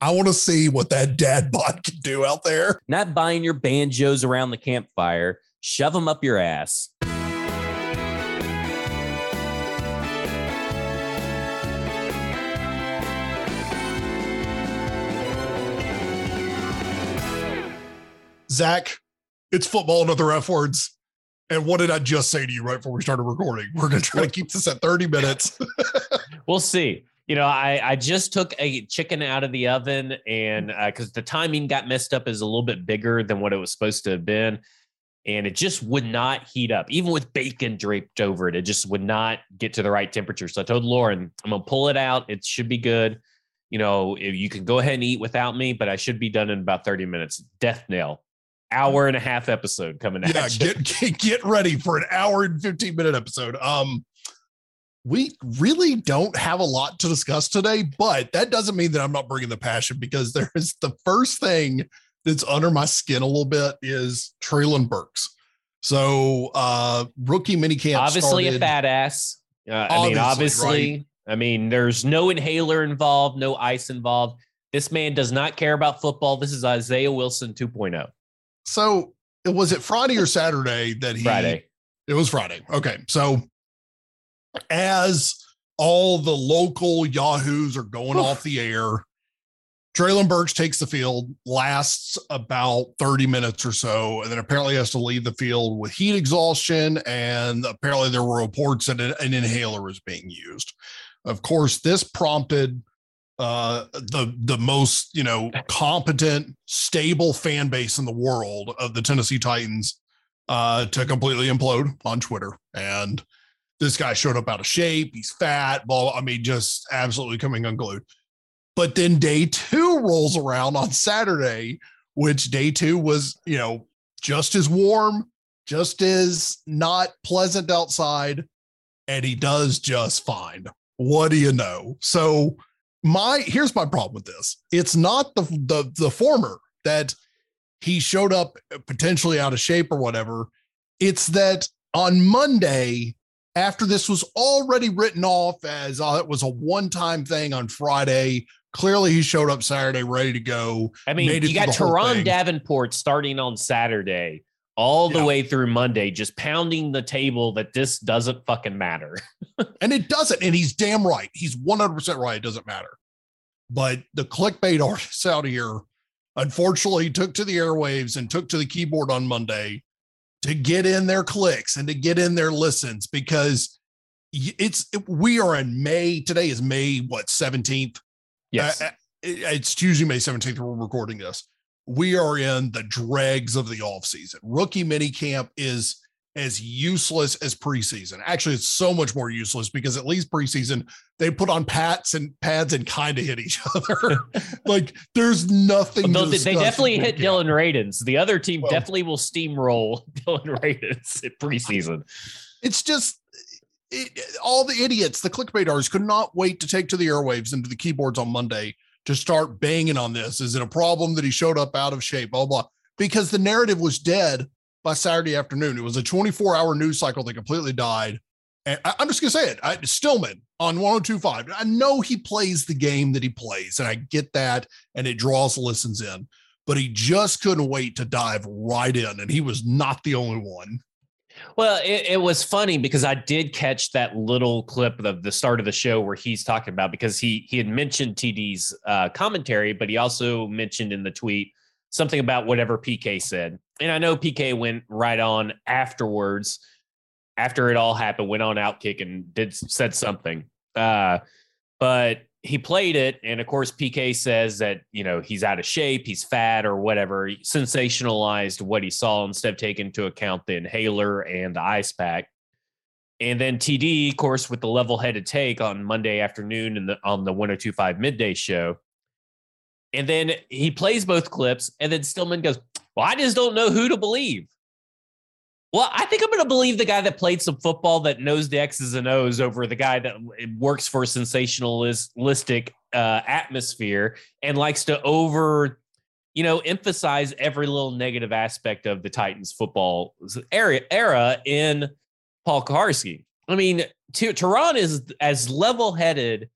I want to see what that dad bod can do out there. Not buying your banjos around the campfire, shove them up your ass. Zach, it's football and other F words. And what did I just say to you right before we started recording? We're going to try to keep this at 30 minutes. we'll see. You know, I, I just took a chicken out of the oven and because uh, the timing got messed up is a little bit bigger than what it was supposed to have been. And it just would not heat up, even with bacon draped over it. It just would not get to the right temperature. So I told Lauren, I'm going to pull it out. It should be good. You know, you can go ahead and eat without me, but I should be done in about 30 minutes. Death nail hour and a half episode coming out. yeah. Get, get get ready for an hour and 15 minute episode. Um we really don't have a lot to discuss today, but that doesn't mean that I'm not bringing the passion because there is the first thing that's under my skin a little bit is Treylon Burks. So uh rookie minicamp obviously started, a badass. Uh, I obviously, mean, obviously, right? I mean, there's no inhaler involved, no ice involved. This man does not care about football. This is Isaiah Wilson 2.0. So was it Friday or Saturday that he? Friday. It was Friday. Okay. So as all the local Yahoos are going off the air, Treylon Burks takes the field, lasts about 30 minutes or so, and then apparently has to leave the field with heat exhaustion. And apparently there were reports that an inhaler was being used. Of course, this prompted uh, the the most you know competent, stable fan base in the world of the Tennessee Titans uh, to completely implode on Twitter. And this guy showed up out of shape. He's fat. Ball. I mean, just absolutely coming unglued. But then day two rolls around on Saturday, which day two was you know just as warm, just as not pleasant outside, and he does just fine. What do you know? So my here's my problem with this. It's not the the the former that he showed up potentially out of shape or whatever. It's that on Monday, after this was already written off as uh, it was a one-time thing on Friday. Clearly, he showed up Saturday ready to go. I mean, you got Turron Davenport starting on Saturday all the yeah. way through Monday, just pounding the table that this doesn't fucking matter. and it doesn't. And he's damn right. He's 100% right. It doesn't matter. But the clickbait artists out here, unfortunately, took to the airwaves and took to the keyboard on Monday to get in their clicks and to get in their listens because it's we are in May. Today is May, what, 17th? Yes. Uh, it's Tuesday, May 17th. We're recording this we are in the dregs of the off season. Rookie minicamp is as useless as preseason. Actually, it's so much more useless because at least preseason they put on pats and pads and kind of hit each other. like there's nothing. They definitely hit Dillon Radunz. The other team well, definitely will steamroll Dillon Radunz at preseason. It's just it, all the idiots, the clickbaiters, could not wait to take to the airwaves and to the keyboards on Monday to start banging on this. Is it a problem that he showed up out of shape? Blah, blah. Because the narrative was dead by Saturday afternoon. It was a 24 hour news cycle that completely died. And I, am just going to say it I, Stillman on 1025. I know he plays the game that he plays, and I get that. And it draws listens in, but he just couldn't wait to dive right in. And he was not the only one. Well, it, it, was funny because I did catch that little clip of the start of the show where he's talking about because he he had mentioned TD's uh, commentary, but he also mentioned in the tweet something about whatever PK said, and I know PK went right on afterwards, after it all happened, went on Outkick and did said something, uh, but he played it, and of course PK says that you know he's out of shape, he's fat or whatever. Sensationalized what he saw instead of taking into account the inhaler and the ice pack. And then TD, of course, with the level-headed take on Monday afternoon and the, on the 1025 midday show. And then he plays both clips, and then Stillman goes, "Well, I just don't know who to believe." Well, I think I'm going to believe the guy that played some football that knows the X's and O's over the guy that works for sensationalistic uh, atmosphere and likes to over, you know, emphasize every little negative aspect of the Titans football era, era in Paul Kuharsky. I mean, Turron is as level headed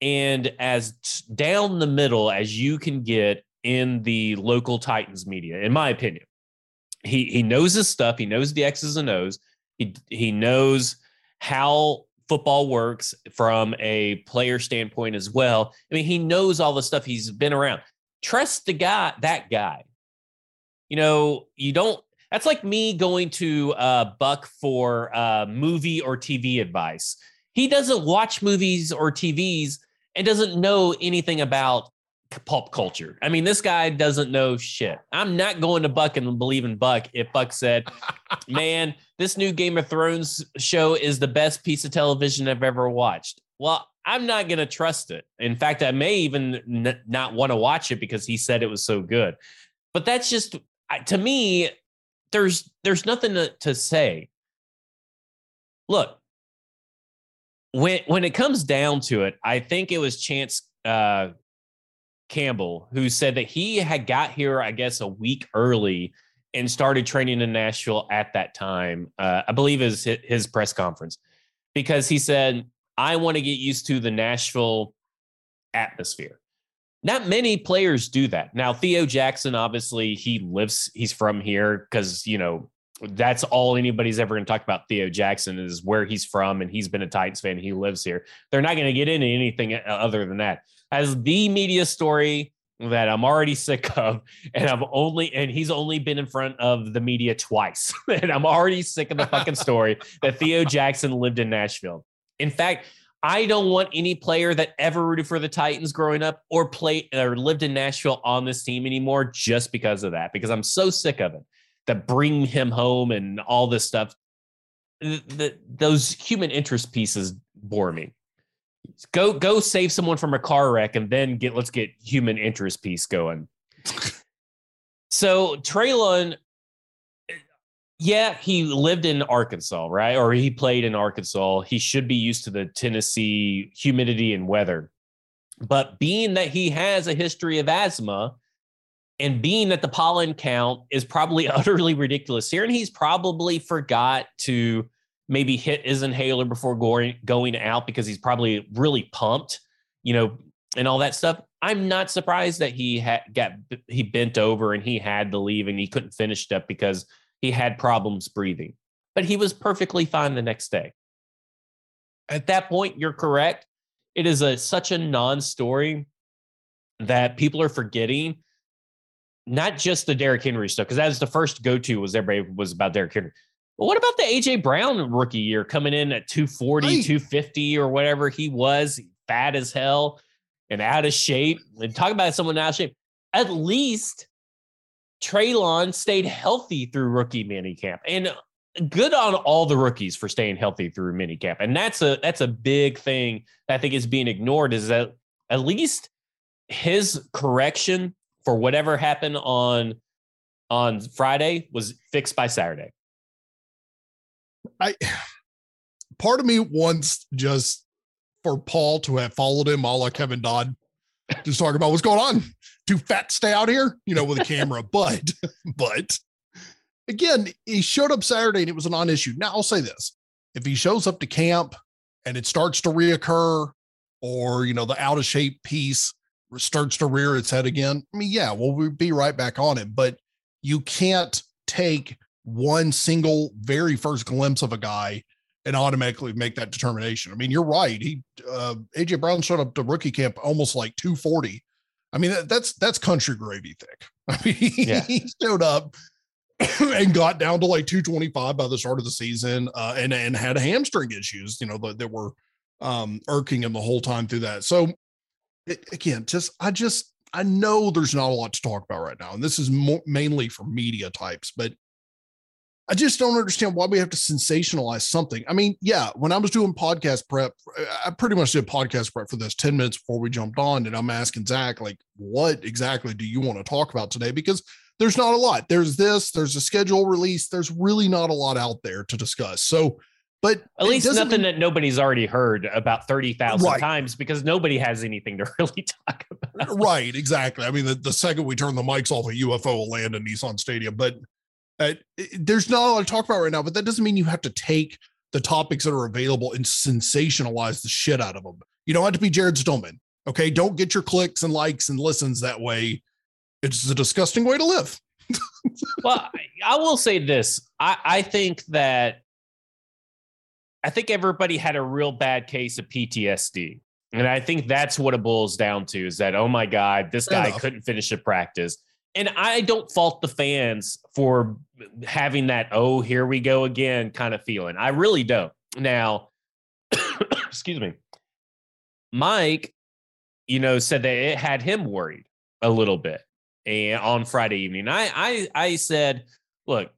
and as down the middle as you can get in the local Titans media, in my opinion. He he knows his stuff. He knows the X's and O's. He he knows how football works from a player standpoint as well. I mean, he knows all the stuff. He's been around. Trust the guy, that guy. You know, you don't. That's like me going to uh, Buck for uh, movie or TV advice. He doesn't watch movies or TVs and doesn't know anything about pulp culture. I mean, this guy doesn't know shit. I'm not going to Buck and believe in Buck if Buck said, "Man, this new Game of Thrones show is the best piece of television I've ever watched." Well, I'm not going to trust it. In fact, I may even n- not want to watch it because he said it was so good. But that's just to me there's there's nothing to, to say. Look, when when it comes down to it, I think it was Chance uh, Campbell who said that he had got here, I guess, a week early and started training in Nashville at that time. Uh, I believe is his press conference because he said, "I want to get used to the Nashville atmosphere." Not many players do that. Now, Theo Jackson, obviously, he lives, he's from here because, you know, that's all anybody's ever going to talk about Theo Jackson is where he's from, and he's been a Titans fan. He lives here. They're not going to get into anything other than that. As the media story that I'm already sick of, and I've only and he's only been in front of the media twice, and I'm already sick of the fucking story that Theo Jackson lived in Nashville. In fact, I don't want any player that ever rooted for the Titans growing up or played or lived in Nashville on this team anymore just because of that, because I'm so sick of it that bring him home and all this stuff. The, the, those human interest pieces bore me. Go go save someone from a car wreck and then get let's get human interest piece going. so Treylon, yeah, he lived in Arkansas, right? Or he played in Arkansas. He should be used to the Tennessee humidity and weather. But being that he has a history of asthma, and being that the pollen count is probably utterly ridiculous here, and he's probably forgot to maybe hit his inhaler before going going out because he's probably really pumped, you know, and all that stuff. I'm not surprised that he had got he bent over and he had to leave and he couldn't finish up because he had problems breathing. But he was perfectly fine the next day. At that point, you're correct. It is a such a non-story that people are forgetting not just the Derrick Henry stuff, because that was the first go-to was everybody was about Derrick Henry. But what about the AJ Brown rookie year coming in at 240, right. 250 or whatever he was, fat as hell and out of shape? And talk about someone out of shape. At least Treylon stayed healthy through rookie minicamp. And good on all the rookies for staying healthy through minicamp. And that's a that's a big thing that I think is being ignored is that at least his correction for whatever happened on on Friday was fixed by Saturday. I part of me wants just for Paul to have followed him, all like Kevin Dodd, just talking about what's going on. Too fat to stay out here, you know, with a camera. but but again, he showed up Saturday and it was a non-issue. Now I'll say this: if he shows up to camp and it starts to reoccur, or you know, the out of shape piece starts to rear its head again, I mean, yeah, well, we'll be right back on it. But you can't take one single very first glimpse of a guy and automatically make that determination. I mean, you're right. He uh, AJ Brown showed up to rookie camp almost like 240. I mean, that, that's that's country gravy thick. I mean, yeah. he showed up and got down to like 225 by the start of the season, uh, and and had hamstring issues. You know that, that were um, irking him the whole time through that. So it, again, just I just I know there's not a lot to talk about right now, and this is mo- mainly for media types, but I just don't understand why we have to sensationalize something. I mean, yeah, when I was doing podcast prep, I pretty much did podcast prep for this 10 minutes before we jumped on. And I'm asking Zach, like, what exactly do you want to talk about today? Because there's not a lot. There's this, there's a schedule release. There's really not a lot out there to discuss. So, but at least nothing mean, that nobody's already heard about 30,000 right. times because nobody has anything to really talk about. Right, exactly. I mean, the, the second we turn the mics off, a UFO will land in Nissan Stadium. But uh, there's not a lot to talk about right now, but that doesn't mean you have to take the topics that are available and sensationalize the shit out of them. You don't have to be Jared Stillman. Okay. Don't get your clicks and likes and listens that way. It's a disgusting way to live. well, I will say this. I, I think that I think everybody had a real bad case of PTSD. And I think that's what it boils down to is that, oh my God, this Fair guy enough. couldn't finish a practice. And I don't fault the fans for having that, oh, here we go again kind of feeling. I really don't. Now, excuse me. Mike, you know, said that it had him worried a little bit and on Friday evening. I I I said, look,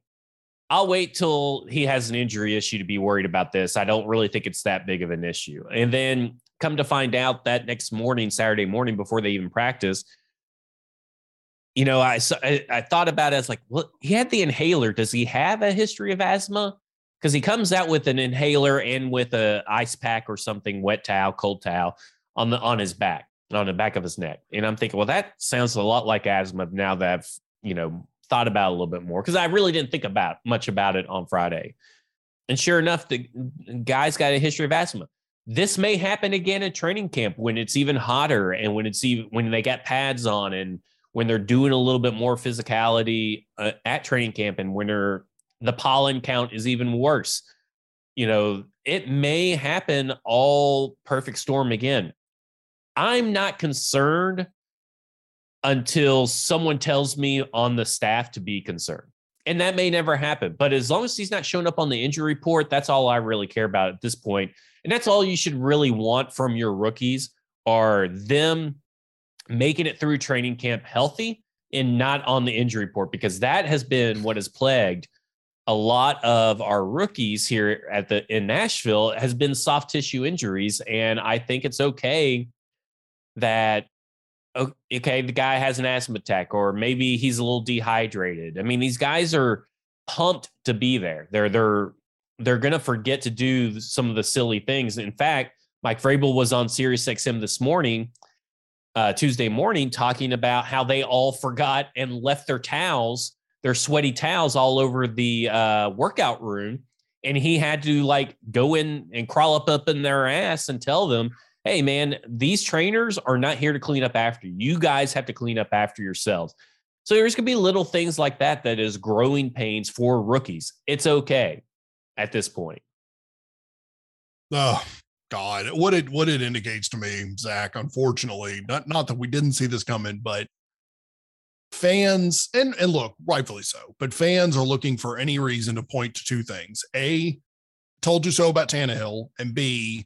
I'll wait till he has an injury issue to be worried about this. I don't really think it's that big of an issue. And then come to find out that next morning, Saturday morning, before they even practice, you know, I I, I thought about it as like, well, he had the inhaler. Does he have a history of asthma? Because he comes out with an inhaler and with a ice pack or something, wet towel, cold towel on the on his back, on the back of his neck. And I'm thinking, well, that sounds a lot like asthma now that I've, you know, thought about a little bit more because I really didn't think about much about it on Friday. And sure enough, the guy's got a history of asthma. This may happen again at training camp when it's even hotter and when it's even when they got pads on and when they're doing a little bit more physicality uh, at training camp and when the pollen count is even worse. You know, it may happen all perfect storm again. I'm not concerned until someone tells me on the staff to be concerned. And that may never happen. But as long as he's not showing up on the injury report, that's all I really care about at this point. And that's all you should really want from your rookies are them making it through training camp healthy and not on the injury report because that has been what has plagued a lot of our rookies here at the in Nashville has been soft tissue injuries and I think it's okay that okay, the guy has an asthma attack, or maybe he's a little dehydrated. I mean, these guys are pumped to be there. They're they're they're gonna forget to do some of the silly things. In fact, Mike Vrabel was on Sirius XM this morning, uh, Tuesday morning, talking about how they all forgot and left their towels, their sweaty towels, all over the uh, workout room, and he had to like go in and crawl up up in their ass and tell them hey, man, these trainers are not here to clean up after you. Guys have to clean up after yourselves. So there's going to be little things like that that is growing pains for rookies. It's okay at this point. Oh God, what it what it indicates to me, Zach. Unfortunately, not not that we didn't see this coming, but fans and and look, rightfully so, but fans are looking for any reason to point to two things: a, told you so about Tannehill, and b,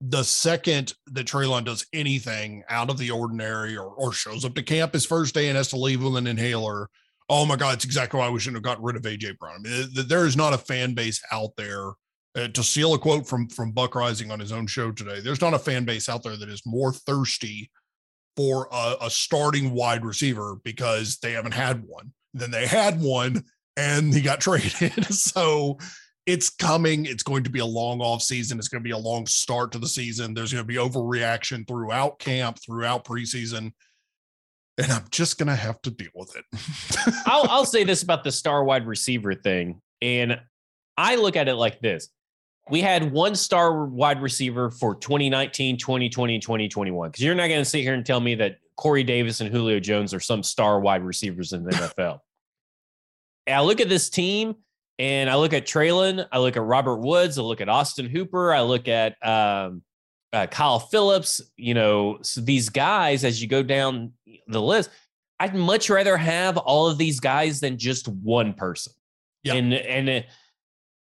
the second that Treylon does anything out of the ordinary or, or shows up to camp his first day and has to leave with an inhaler, oh my God, it's exactly why we shouldn't have gotten rid of AJ Brown. I mean, there is not a fan base out there. Uh, to steal a quote from from Buck Reising on his own show today, there's not a fan base out there that is more thirsty for a, a starting wide receiver because they haven't had one. Then they had one and he got traded. so it's coming. It's going to be a long off season. It's going to be a long start to the season. There's going to be overreaction throughout camp, throughout preseason. And I'm just going to have to deal with it. I'll, I'll say this about the star wide receiver thing. And I look at it like this we had one star wide receiver for 2019, 2020, and 2021. Because you're not going to sit here and tell me that Corey Davis and Julio Jones are some star wide receivers in the NFL. I look at this team and I look at Treylon, I look at Robert Woods, I look at Austin Hooper, I look at um, uh, Kyle Phillips. You know, so these guys, as you go down the list, I'd much rather have all of these guys than just one person. Yeah. And and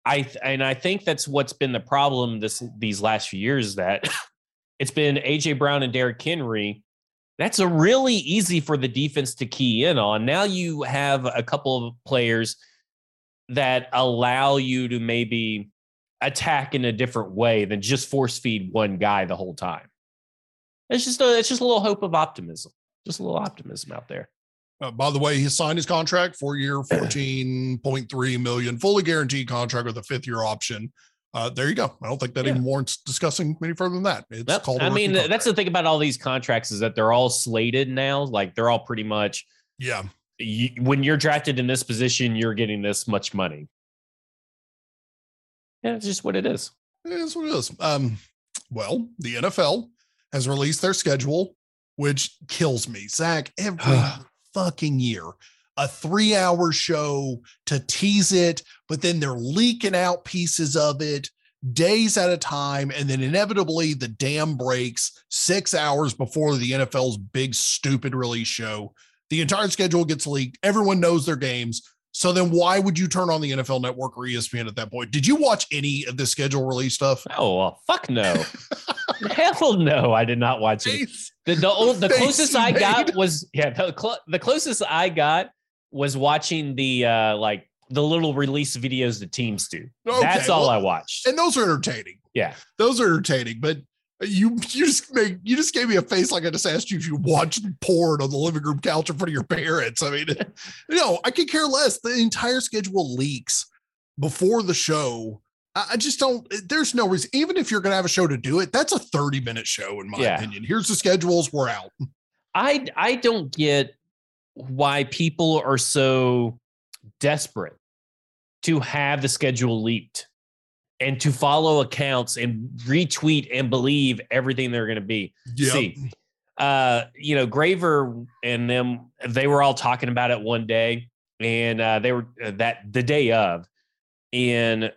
I and I think that's what's been the problem this these last few years that it's been AJ Brown and Derrick Henry. That's a really easy for the defense to key in on. Now you have a couple of players that allow you to maybe attack in a different way than just force feed one guy the whole time. It's just a, it's just a little hope of optimism, just a little optimism out there. Uh, by the way, he signed his contract, four year, 14.3 million, fully guaranteed contract with a fifth year option. Uh, there you go. I don't think that yeah. even warrants discussing any further than that. It's yep. called. I mean, contract. that's the thing about all these contracts is that they're all slated now. Like they're all pretty much. Yeah you, when you're drafted in this position, you're getting this much money. Yeah, it's just what it is. It is what it is. Um, well, the NFL has released their schedule, which kills me. Zach, every fucking year, a three hour show to tease it, but then they're leaking out pieces of it days at a time. And then inevitably the dam breaks six hours before the NFL's big, stupid release show. The entire schedule gets leaked. Everyone knows their games. So then why would you turn on the NFL network or ESPN at that point? Did you watch any of the schedule release stuff? Oh, well, fuck no. Hell no, I did not watch it. The the, old, the closest I got was yeah, the, cl- the closest I got was watching the uh like the little release videos the teams do. Okay, That's all well, I watched. And those are entertaining. Yeah. Those are entertaining, but you you just make you just gave me a face like I just asked you if you watched porn on the living room couch in front of your parents. I mean, you know, I could care less. The entire schedule leaks before the show. I, I just don't. There's no reason. Even if you're going to have a show to do it, that's a 30 minute show, in my yeah. opinion. Here's the schedules. We're out. I I don't get why people are so desperate to have the schedule leaked and to follow accounts and retweet and believe everything they're going to be. Yep. See, uh, you know, Graver and them, they were all talking about it one day, and uh, they were uh, that the day of, and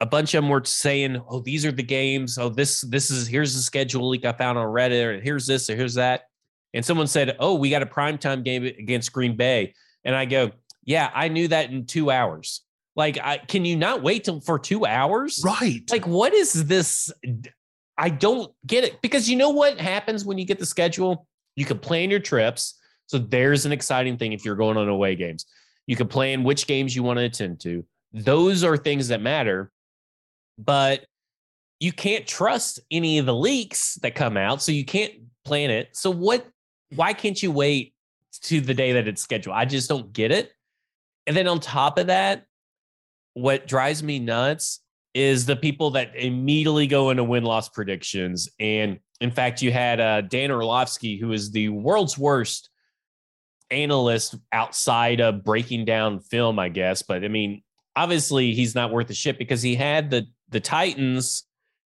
a bunch of them were saying, "Oh, these are the games. Oh, this this is here's the schedule leak I found on Reddit, or here's this, or here's that." And someone said, "Oh, we got a primetime game against Green Bay," and I go, "Yeah, I knew that in two hours." Like, I, can you not wait till for two hours? Right. Like, what is this? I don't get it because you know what happens when you get the schedule? You can plan your trips. So there's an exciting thing if you're going on away games. You can plan which games you want to attend to. Those are things that matter, but you can't trust any of the leaks that come out. So you can't plan it. So what? Why can't you wait to the day that it's scheduled? I just don't get it. And then on top of that, what drives me nuts is the people that immediately go into win loss predictions. And in fact, you had uh, Dan Orlovsky, who is the world's worst analyst outside of breaking down film, I guess. But I mean, obviously, he's not worth a shit because he had the the Titans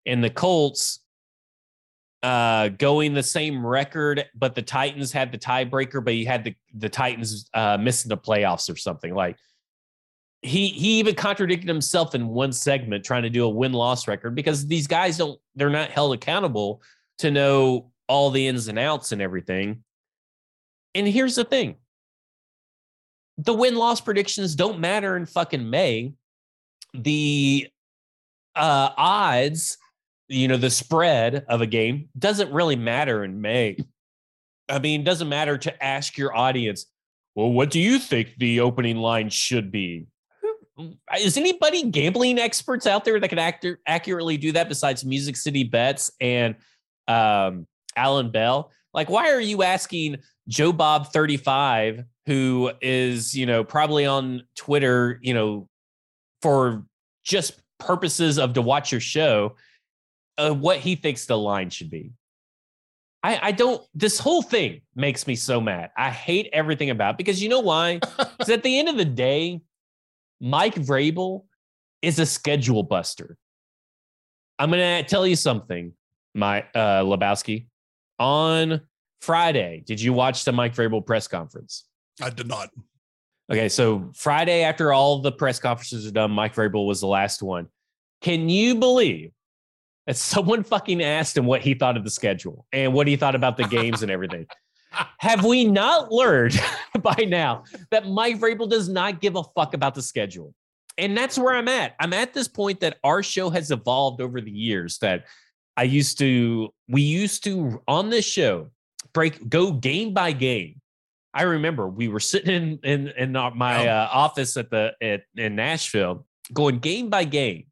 and the Colts uh, going the same record, but the Titans had the tiebreaker, but he had the the Titans uh, missing the playoffs or something like he he even contradicted himself in one segment trying to do a win loss record because these guys don't they're not held accountable to know all the ins and outs and everything. And here's the thing. The win loss predictions don't matter in fucking May. The uh odds, you know, the spread of a game doesn't really matter in May. I mean, it doesn't matter to ask your audience, well, what do you think the opening line should be? Is anybody gambling experts out there that can act- accurately do that besides Music City Bets and um, Alan Bell? Like, why are you asking Joe Bob 35, who is, you know, probably on Twitter, you know, for just purposes of to watch your show, uh, what he thinks the line should be? I, I don't, this whole thing makes me so mad. I hate everything about it because you know why? Because at the end of the day, Mike Vrabel is a schedule buster. I'm going to tell you something, my uh, Lebowski. On Friday, did you watch the Mike Vrabel press conference? I did not. Okay, so Friday, after all the press conferences are done, Mike Vrabel was the last one. Can you believe that someone fucking asked him what he thought of the schedule and what he thought about the games and everything? Have we not learned by now that Mike Vrabel does not give a fuck about the schedule? And that's where I'm at. I'm at this point that our show has evolved over the years that I used to, we used to on this show break, go game by game. I remember we were sitting in, in, in my uh, office at the, at, in Nashville going game by game.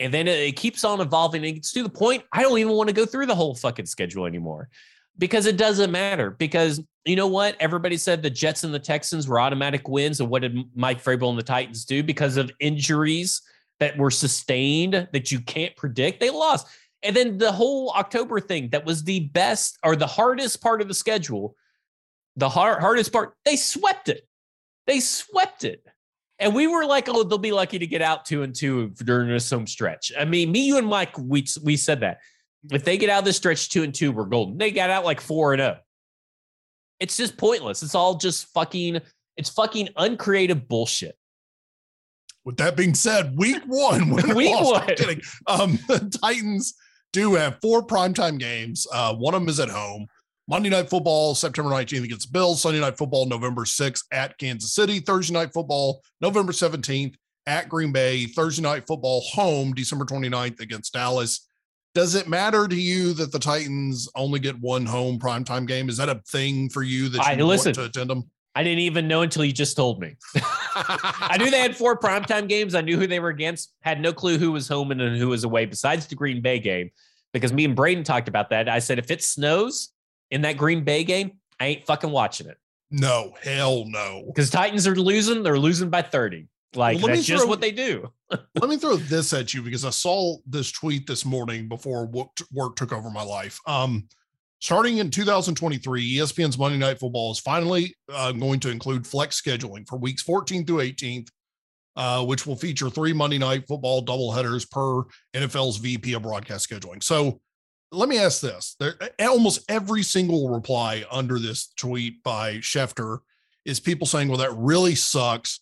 And then it, it keeps on evolving. And it gets to the point I don't even want to go through the whole fucking schedule anymore because it doesn't matter. Because you know what? Everybody said the Jets and the Texans were automatic wins. And what did Mike Vrabel and the Titans do? Because of injuries that were sustained that you can't predict, they lost. And then the whole October thing that was the best or the hardest part of the schedule, the hard, hardest part, they swept it. They swept it. And we were like, oh, they'll be lucky to get out two and two during this home stretch. I mean, me, you, and Mike, we we said that. If they get out of this stretch two and two, we're golden. They got out like four and zero. It's just pointless. It's all just fucking. It's fucking uncreative bullshit. With that being said, week one, week one, kidding. Um, the Titans do have four primetime games. Uh, one of them is at home. Monday Night Football, September 19th against Bills. Sunday Night Football, November 6th at Kansas City. Thursday Night Football, November 17th at Green Bay. Thursday Night Football, home, December 29th against Dallas. Does it matter to you that the Titans only get one home primetime game? Is that a thing for you that you I, listen, want to attend them? I didn't even know until you just told me. I knew they had four primetime games. I knew who they were against. Had no clue who was home and who was away besides the Green Bay game because me and Braden talked about that. I said, if it snows, in that Green Bay game, I ain't fucking watching it. No, hell no. Because Titans are losing, they're losing by 30. Like well, that's just throw, what they do. let me throw this at you because I saw this tweet this morning before work, work took over my life. Um, starting in 2023, ESPN's Monday Night Football is finally uh, going to include flex scheduling for weeks 14 through 18th, uh, which will feature three Monday Night Football doubleheaders per NFL's VP of broadcast scheduling. So let me ask this: there, almost every single reply under this tweet by Schefter is people saying, "Well, that really sucks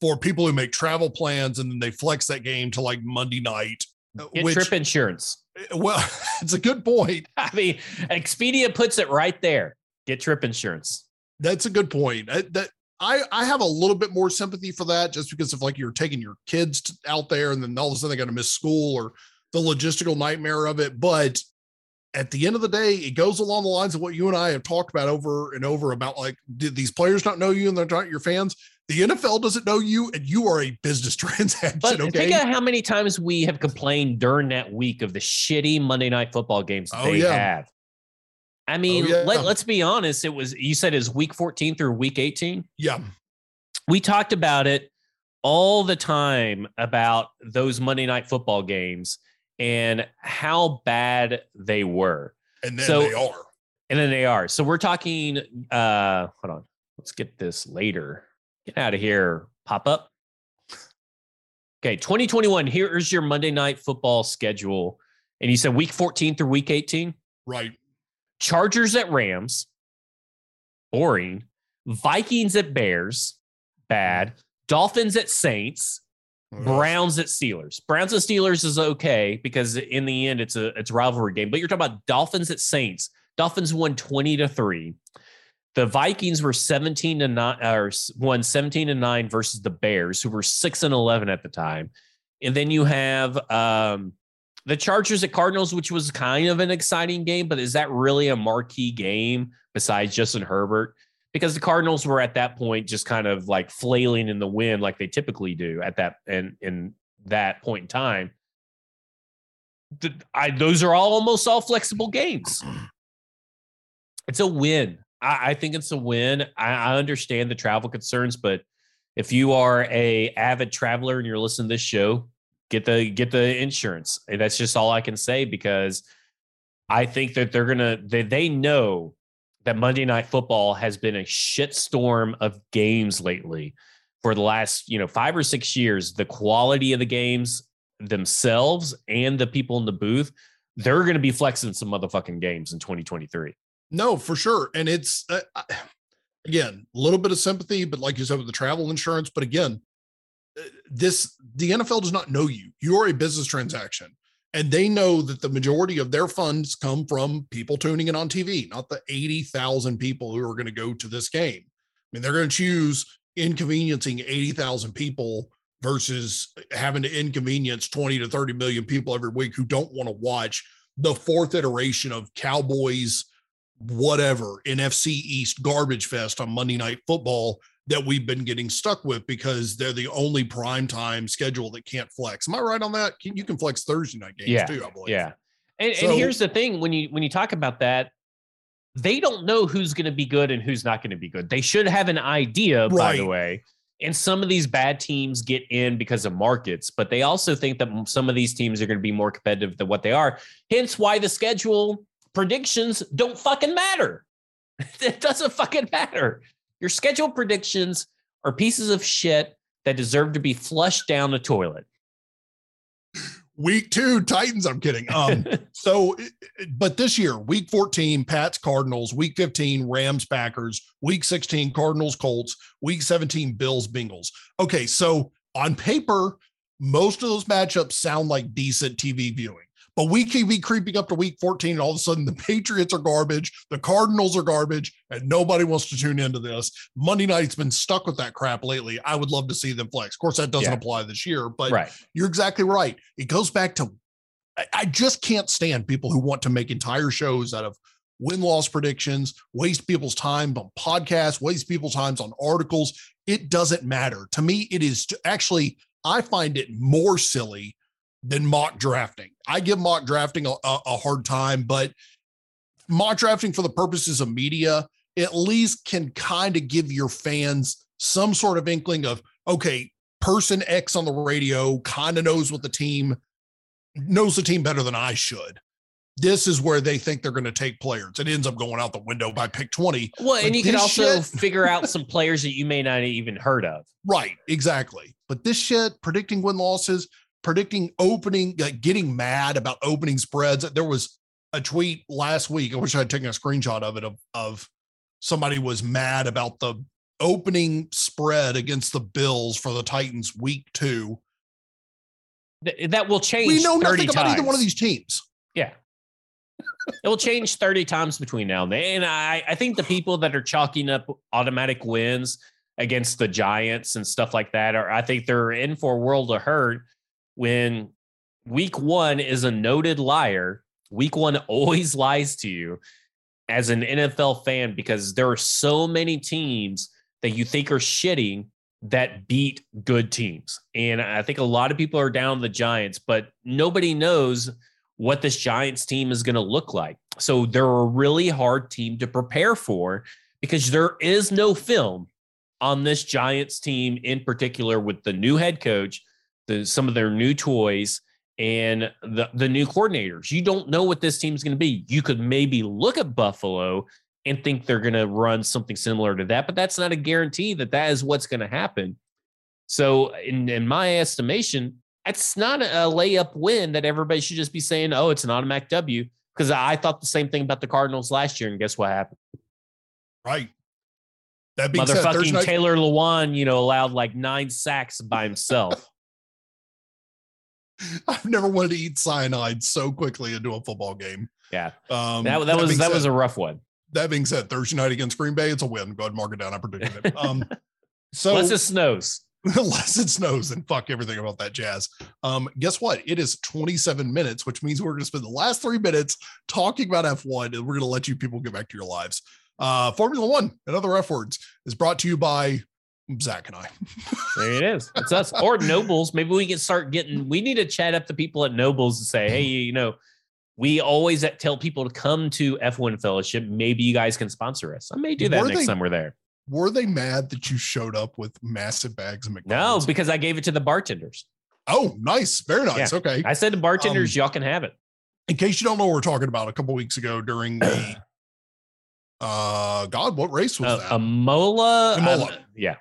for people who make travel plans and then they flex that game to like Monday night." Uh, Get which, trip insurance. Uh, well, it's a good point. I mean, Expedia puts it right there. Get trip insurance. That's a good point. I, that I I have a little bit more sympathy for that, just because of like you're taking your kids out there and then all of a sudden they got to miss school or the logistical nightmare of it. But at the end of the day, it goes along the lines of what you and I have talked about over and over about like, did these players not know you and they're not your fans? The NFL doesn't know you, and you are a business transaction. But okay? think of how many times we have complained during that week of the shitty Monday night football games oh, they yeah. have. I mean, oh, yeah. let, let's be honest. It was you said is week 14 through week 18. Yeah. We talked about it all the time about those Monday night football games and how bad they were. And then so, they are. And then they are. So we're talking uh hold on. Let's get this later. Get out of here. Pop up. Okay, 2021. Here's your Monday night football schedule. And you said week 14 through week 18? Right. Chargers at Rams. Boring. Vikings at Bears. Bad. Dolphins at Saints. Browns at Steelers. Browns at Steelers is okay because in the end it's a it's a rivalry game. But you're talking about Dolphins at Saints. Dolphins won 20 to 3. The Vikings were 17 to 9 or won 17 to 9 versus the Bears, who were 6 and 11 at the time. And then you have um, the Chargers at Cardinals, which was kind of an exciting game, but is that really a marquee game besides Justin Herbert? because the Cardinals were at that point just kind of like flailing in the wind like they typically do at that and in that point in time. The, I, those are all almost all flexible games. It's a win. I, I think it's a win. I, I understand the travel concerns, but if you are a avid traveler and you're listening to this show, get the get the insurance. That's just all I can say because I think that they're gonna they, they know that Monday Night Football has been a shitstorm of games lately for the last, you know, five or six years. The quality of the games themselves and the people in the booth, they're to be flexing some motherfucking games in 2023. No, for sure. And it's, uh, again, a little bit of sympathy, but like you said, with the travel insurance. But again, uh, this, the NFL does not know you. You are a business transaction and they know that the majority of their funds come from people tuning in on TV, not the 80,000 people who are going to go to this game. I mean, they're going to choose inconveniencing 80,000 people versus having to inconvenience 20 to 30 million people every week who don't want to watch the fourth iteration of Cowboys, whatever, NFC East garbage fest on Monday Night Football that we've been getting stuck with because they're the only prime time schedule that can't flex. Am I right on that? You can flex Thursday night games yeah, too, I believe. Yeah. And, so, and here's the thing when you when you talk about that, they don't know who's going to be good and who's not going to be good. They should have an idea, right. by the way. And some of these bad teams get in because of markets, but they also think that some of these teams are going to be more competitive than what they are. Hence why the schedule predictions don't fucking matter. it doesn't fucking matter. Your schedule predictions are pieces of shit that deserve to be flushed down the toilet. week two Titans. I'm kidding. Um, so, but this year, week 14, Pats Cardinals, week 15, Rams Packers, week 16, Cardinals Colts, week 17, Bills Bengals. Okay, so on paper, most of those matchups sound like decent TV viewing. But we be creeping up to week 14, and all of a sudden the Patriots are garbage, the Cardinals are garbage, and nobody wants to tune into this. Monday night's been stuck with that crap lately. I would love to see them flex. Of course, that doesn't yeah. apply this year, but right. you're exactly right. It goes back to I just can't stand people who want to make entire shows out of win loss predictions, waste people's time on podcasts, waste people's times on articles. It doesn't matter. To me, it is actually, I find it more silly than mock drafting. I give mock drafting a, a, hard time, but mock drafting for the purposes of media at least can kind of give your fans some sort of inkling of okay, person X on the radio kind of knows what the team knows the team better than I should. This is where they think they're going to take players. It ends up going out the window by pick 20. Well, but and you can also shit, figure out some players that you may not even heard of. Right, exactly. But this shit, predicting win losses, predicting opening, uh, getting mad about opening spreads. There was a tweet last week. I wish I had taken a screenshot of it of, of somebody was mad about the opening spread against the Bills for the Titans week two. That will change. We know nothing about either one of these teams. Yeah. it will change 30 times between now and then. And I, I think the people that are chalking up automatic wins against the Giants and stuff like that are, I think they're in for a world of hurt when week one is a noted liar. Week one always lies to you as an NFL fan because there are so many teams that you think are shitting that beat good teams. And I think a lot of people are down the Giants, but nobody knows what this Giants team is going to look like. So they're a really hard team to prepare for because there is no film on this Giants team in particular with the new head coach the some of their new toys and the the new coordinators. You don't know what this team's going to be. You could maybe look at Buffalo and think they're going to run something similar to that, but that's not a guarantee that that is what's going to happen. So, in in my estimation, it's not a layup win that everybody should just be saying, "Oh, it's an automatic W." Because I thought the same thing about the Cardinals last year, and guess what happened? Right. That being motherfucking said, Taylor Lewan, you know, allowed like nine sacks by himself. I've never wanted to eat cyanide so quickly into a football game. Yeah. Um, that, that, that was that said, was a rough one. That being said, Thursday night against Green Bay, it's a win. Go ahead and mark it down. I predicted it. Um, so unless it snows. unless it snows, and fuck everything about that jazz. Um, guess what? It is 27 minutes, which means we're going to spend the last three minutes talking about F1, and we're going to let you people get back to your lives. Uh, Formula One and other F words is brought to you by Zach and I. there it is. It's us or Nobles. Maybe we can start getting. We need to chat up the people at Nobles and say, hey, you know, we always tell people to come to F1 Fellowship. Maybe you guys can sponsor us. I may do that were next they, time we're there. Were they mad that you showed up with massive bags of McDonald's? No, because I gave it to the bartenders. Oh, nice. Very nice. Yeah. Okay. I said to bartenders, um, y'all can have it. In case you don't know what we're talking about, a couple weeks ago during the uh God, what race was uh, that? Imola. Imola. Um, yeah.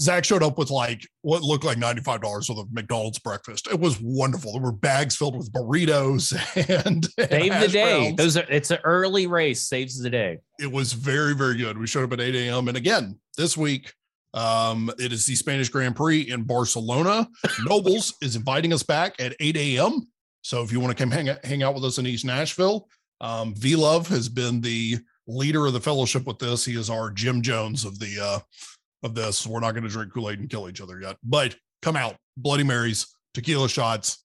Zach showed up with like what looked like $95 worth of McDonald's breakfast. It was wonderful. There were bags filled with burritos and save and the day. Browns. Those are it's an early race, saves the day. It was very, very good. We showed up at 8 a.m. And again, this week, um, it is the Spanish Grand Prix in Barcelona. Nobles is inviting us back at 8 a.m. So if you want to come hang, hang out with us in East Nashville, um, V Love has been the leader of the fellowship with this. He is our Jim Jones of the uh of this. We're not going to drink Kool Aid and kill each other yet, but come out, Bloody Marys, tequila shots.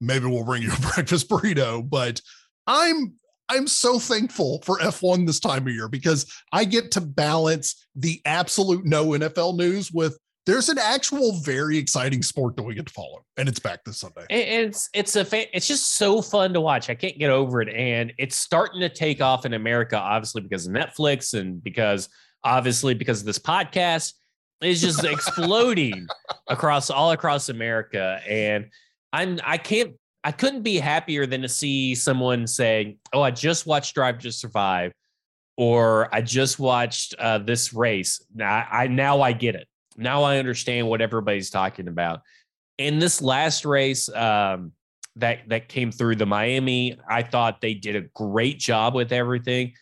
Maybe we'll bring you a breakfast burrito. But I'm I'm so thankful for F1 this time of year because I get to balance the absolute no NFL news with there's an actual very exciting sport that we get to follow, and it's back this Sunday. It's it's a fa- it's just so fun to watch. I can't get over it, and it's starting to take off in America, obviously because of Netflix and because obviously because of this podcast is just exploding across all across America. And I'm I can't I couldn't be happier than to see someone say, "Oh, I just watched Drive to Survive," or "I just watched uh, this race." Now I now I get it. Now I understand what everybody's talking about. in this last race um, that that came through the Miami, I thought they did a great job with everything.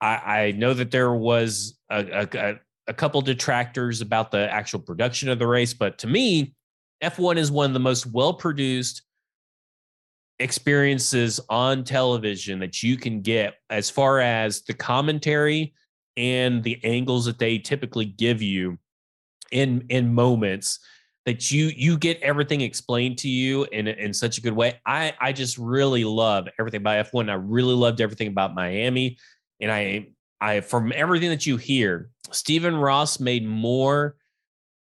I, I know that there was a, a, a couple detractors about the actual production of the race, but to me, F1 is one of the most well produced experiences on television that you can get as far as the commentary and the angles that they typically give you in in moments that you you get everything explained to you in in such a good way. I I just really love everything about F1. I really loved everything about Miami and I I from everything that you hear, Stephen Ross made more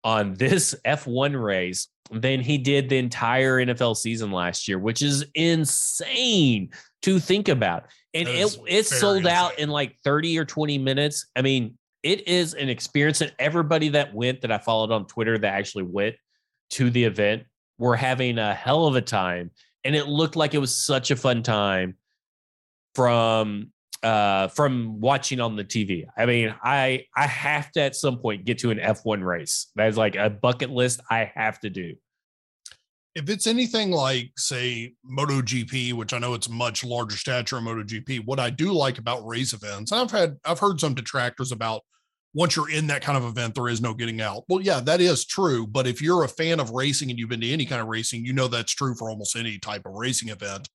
on this F1 race than he did the entire NFL season last year, which is insane to think about. And it it sold insane. out in like 30 or 20 minutes. I mean, it is an experience and everybody that went that I followed on Twitter that actually went to the event were having a hell of a time and it looked like it was such a fun time from uh, from watching on the TV. I mean, I I have to at some point get to an F1 race. That's like a bucket list I have to do. If it's anything like, say, MotoGP, which I know it's much larger stature in MotoGP, what I do like about race events, I've had I've heard some detractors about once you're in that kind of event, there is no getting out. Well, yeah, that is true. But if you're a fan of racing and you've been to any kind of racing, you know that's true for almost any type of racing event.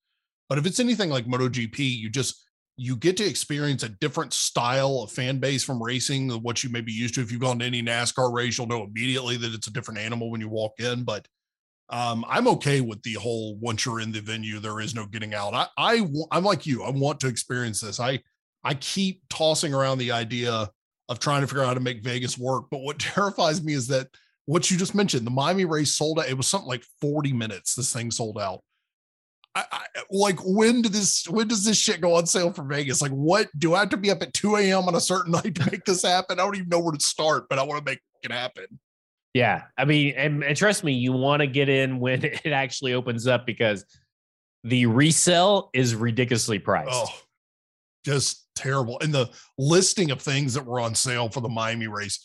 But if it's anything like MotoGP, you just you get to experience a different style of fan base from racing than what you may be used to. If you've gone to any NASCAR race, you'll know immediately that it's a different animal when you walk in. But um, I'm okay with the whole once you're in the venue, there is no getting out. I, I I'm like you. I want to experience this. I I keep tossing around the idea of trying to figure out how to make Vegas work. But what terrifies me is that what you just mentioned, the Miami race sold out. It was something like 40 minutes. This thing sold out. I, I, like when did this when does this shit go on sale for Vegas? Like what do I have to be up at 2 a.m. on a certain night to make this happen? I don't even know where to start, but I want to make it happen. Yeah. I mean, and, and trust me, you want to get in when it actually opens up because the resale is ridiculously priced. Oh, just terrible. And the listing of things that were on sale for the Miami race,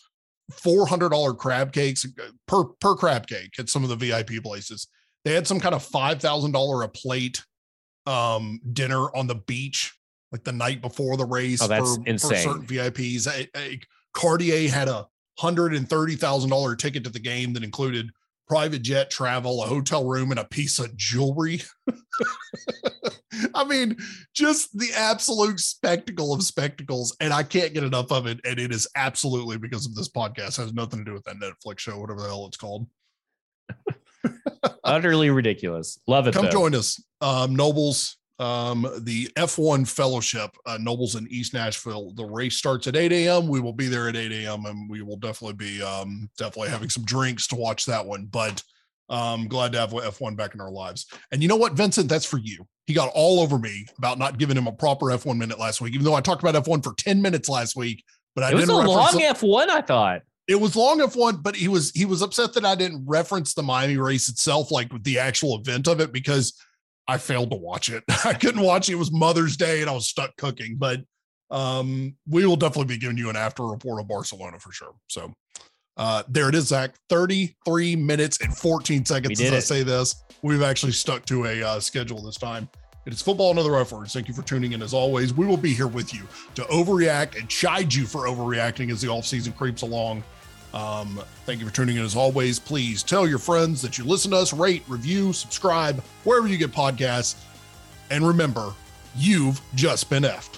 $400 crab cakes uh, per per crab cake at some of the VIP places they had some kind of five thousand dollar a plate um, dinner on the beach like the night before the race oh, that's for, insane. for certain VIPs. A, a Cartier had a hundred and thirty thousand dollar ticket to the game that included private jet travel, a hotel room, and a piece of jewelry. I mean, just the absolute spectacle of spectacles. And I can't get enough of it. And it is absolutely because of this podcast. It has nothing to do with that Netflix show, whatever the hell it's called. Utterly ridiculous. Love it. Come though. join us, um, Nobles. Um, the F1 Fellowship, uh, Nobles in East Nashville. The race starts at 8 a.m. We will be there at 8 a.m. and we will definitely be um, definitely having some drinks to watch that one. But um, glad to have F1 back in our lives. And you know what, Vincent? That's for you. He got all over me about not giving him a proper F1 minute last week, even though I talked about F1 for 10 minutes last week. But I it was didn't a long F1, I thought. It was long F1, but he was he was upset that I didn't reference the Miami race itself, like with the actual event of it, because I failed to watch it. I couldn't watch it. It was Mother's Day and I was stuck cooking. But um, we will definitely be giving you an after report of Barcelona for sure. So uh, there it is, Zach. 33 minutes and 14 seconds as I say this. We've actually stuck to a uh, schedule this time. It is football and other words. Thank you for tuning in. As always, we will be here with you to overreact and chide you for overreacting as the off season creeps along. Um, thank you for tuning in as always. Please tell your friends that you listen to us, rate, review, subscribe, wherever you get podcasts. And remember, you've just been effed.